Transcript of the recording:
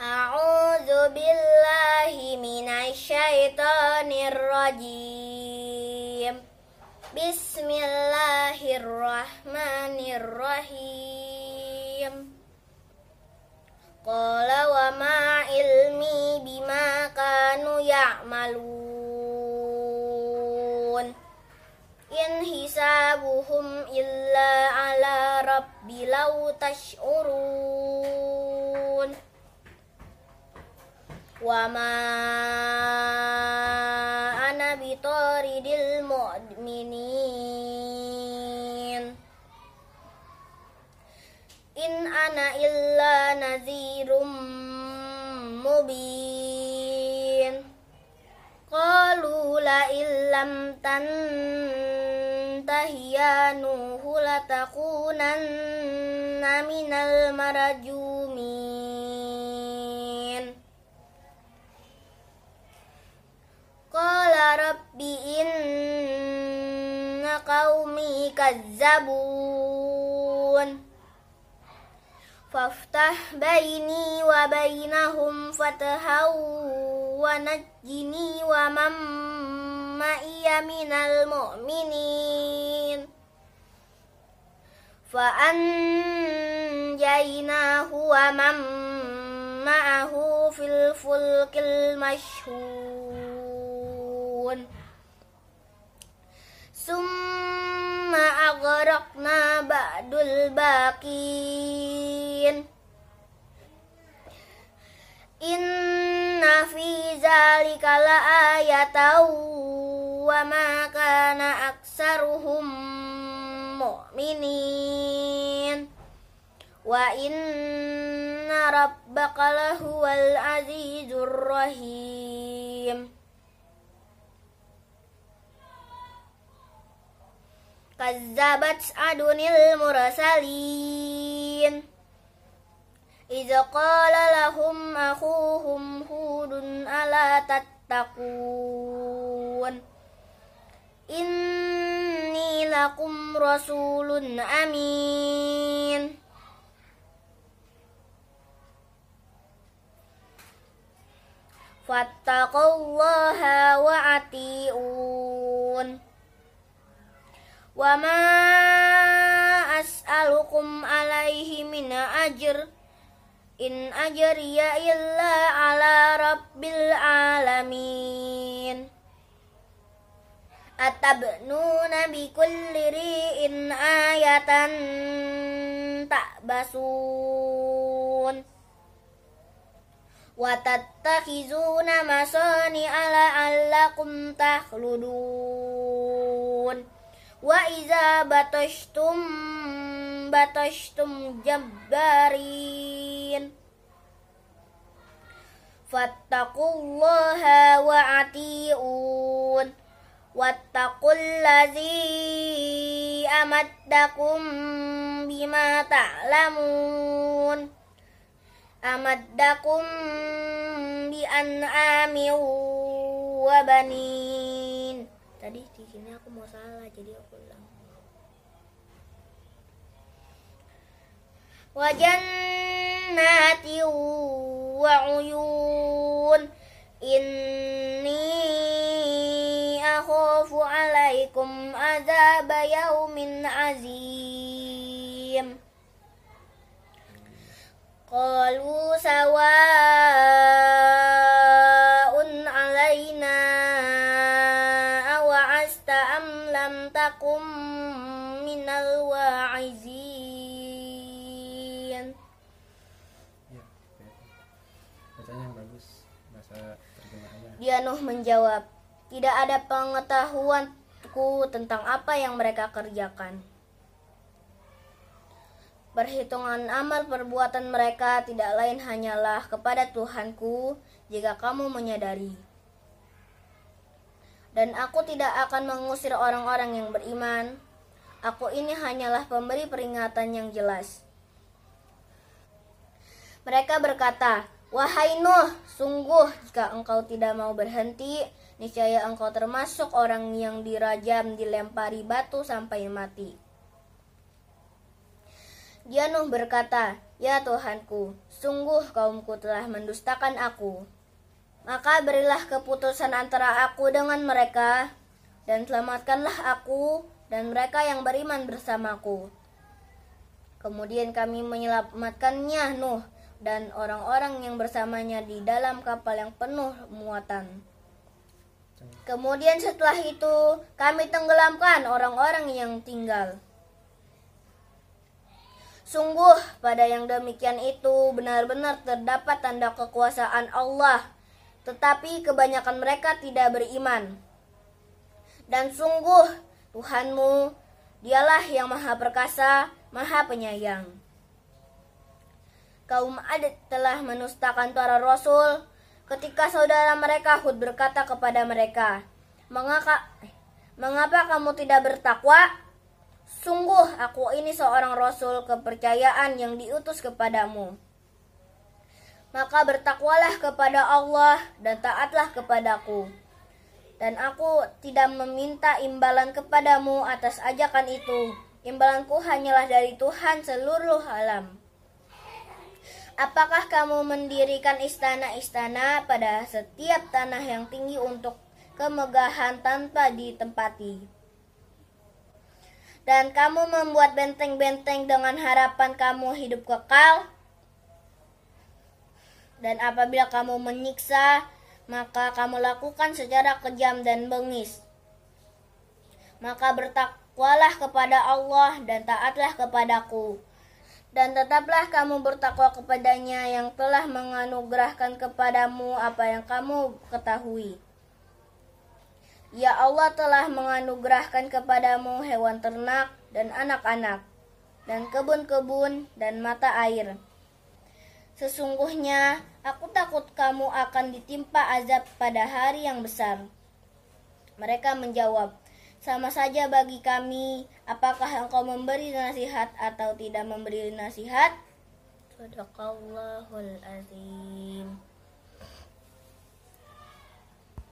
A'udzu billahi. Bismillahirrahmanirrahim. Qala wa ma ilmi bima kanu ya'malun. In hisabuhum illa ala rabbi law tash'urun وما أنا بطارد المؤمنين إن أنا إلا نذير مبين قالوا لئن لم تنته يا نوح لتكونن من المرجومين رب إن قومي كذبون فافتح بيني وبينهم فتحا ونجني ومن معي من المؤمنين فأنجيناه ومن معه في الفلك pun summa aghraqna ba'dul bakin inna fi zalika la ayatau wa ma kana aksaruhum mu'minin wa inna rabbaka lahuwal azizur rahim Kazzabat adunil mursalin. Iza qala lahum akhuhum hudun ala tattaqun. Inni lakum rasulun amin. Fattaqullaha wa ati'un wa ma as'alukum alaihi min ajr. In ajriya illa ala rabbil alamin. Atabnuna bi kulli ri'in ayatan ta'basun. Wa tattakhizuna masani ala allakum takhludun. وإذا بطشتم بطشتم جبارين فاتقوا الله وأطيعون واتقوا الذي أمدكم بما تعلمون أمدكم بأنعام وبنين aku mau salah jadi aku ulang wajannati wa uyun. Inni akhafu alaikum azab yaumin azim. Qalu sawa لم من dia Nuh menjawab tidak ada pengetahuanku tentang apa yang mereka kerjakan. Perhitungan amal perbuatan mereka tidak lain hanyalah kepada Tuhanku jika kamu menyadari. Dan aku tidak akan mengusir orang-orang yang beriman. Aku ini hanyalah pemberi peringatan yang jelas. Mereka berkata, Wahai Nuh, sungguh jika engkau tidak mau berhenti, niscaya engkau termasuk orang yang dirajam dilempari batu sampai mati. Dia Nuh berkata, Ya Tuhanku, sungguh kaumku telah mendustakan aku. Maka berilah keputusan antara aku dengan mereka, dan selamatkanlah aku dan mereka yang beriman bersamaku. Kemudian kami menyelamatkannya Nuh dan orang-orang yang bersamanya di dalam kapal yang penuh muatan. Kemudian setelah itu kami tenggelamkan orang-orang yang tinggal. Sungguh pada yang demikian itu benar-benar terdapat tanda kekuasaan Allah, tetapi kebanyakan mereka tidak beriman. Dan sungguh Tuhanmu, dialah yang maha perkasa, maha penyayang. Kaum Ad telah menustakan para rasul ketika saudara mereka Hud berkata kepada mereka, Mengapa, mengapa kamu tidak bertakwa? Sungguh aku ini seorang rasul kepercayaan yang diutus kepadamu. Maka bertakwalah kepada Allah dan taatlah kepadaku. Dan aku tidak meminta imbalan kepadamu atas ajakan itu. Imbalanku hanyalah dari Tuhan seluruh alam. Apakah kamu mendirikan istana-istana pada setiap tanah yang tinggi untuk kemegahan tanpa ditempati? dan kamu membuat benteng-benteng dengan harapan kamu hidup kekal. Dan apabila kamu menyiksa, maka kamu lakukan secara kejam dan bengis. Maka bertakwalah kepada Allah dan taatlah kepadaku. Dan tetaplah kamu bertakwa kepadanya yang telah menganugerahkan kepadamu apa yang kamu ketahui. Ya Allah telah menganugerahkan kepadamu hewan ternak dan anak-anak, dan kebun-kebun dan mata air. Sesungguhnya aku takut kamu akan ditimpa azab pada hari yang besar. Mereka menjawab, sama saja bagi kami, apakah engkau memberi nasihat atau tidak memberi nasihat? Sadaqallahul azim.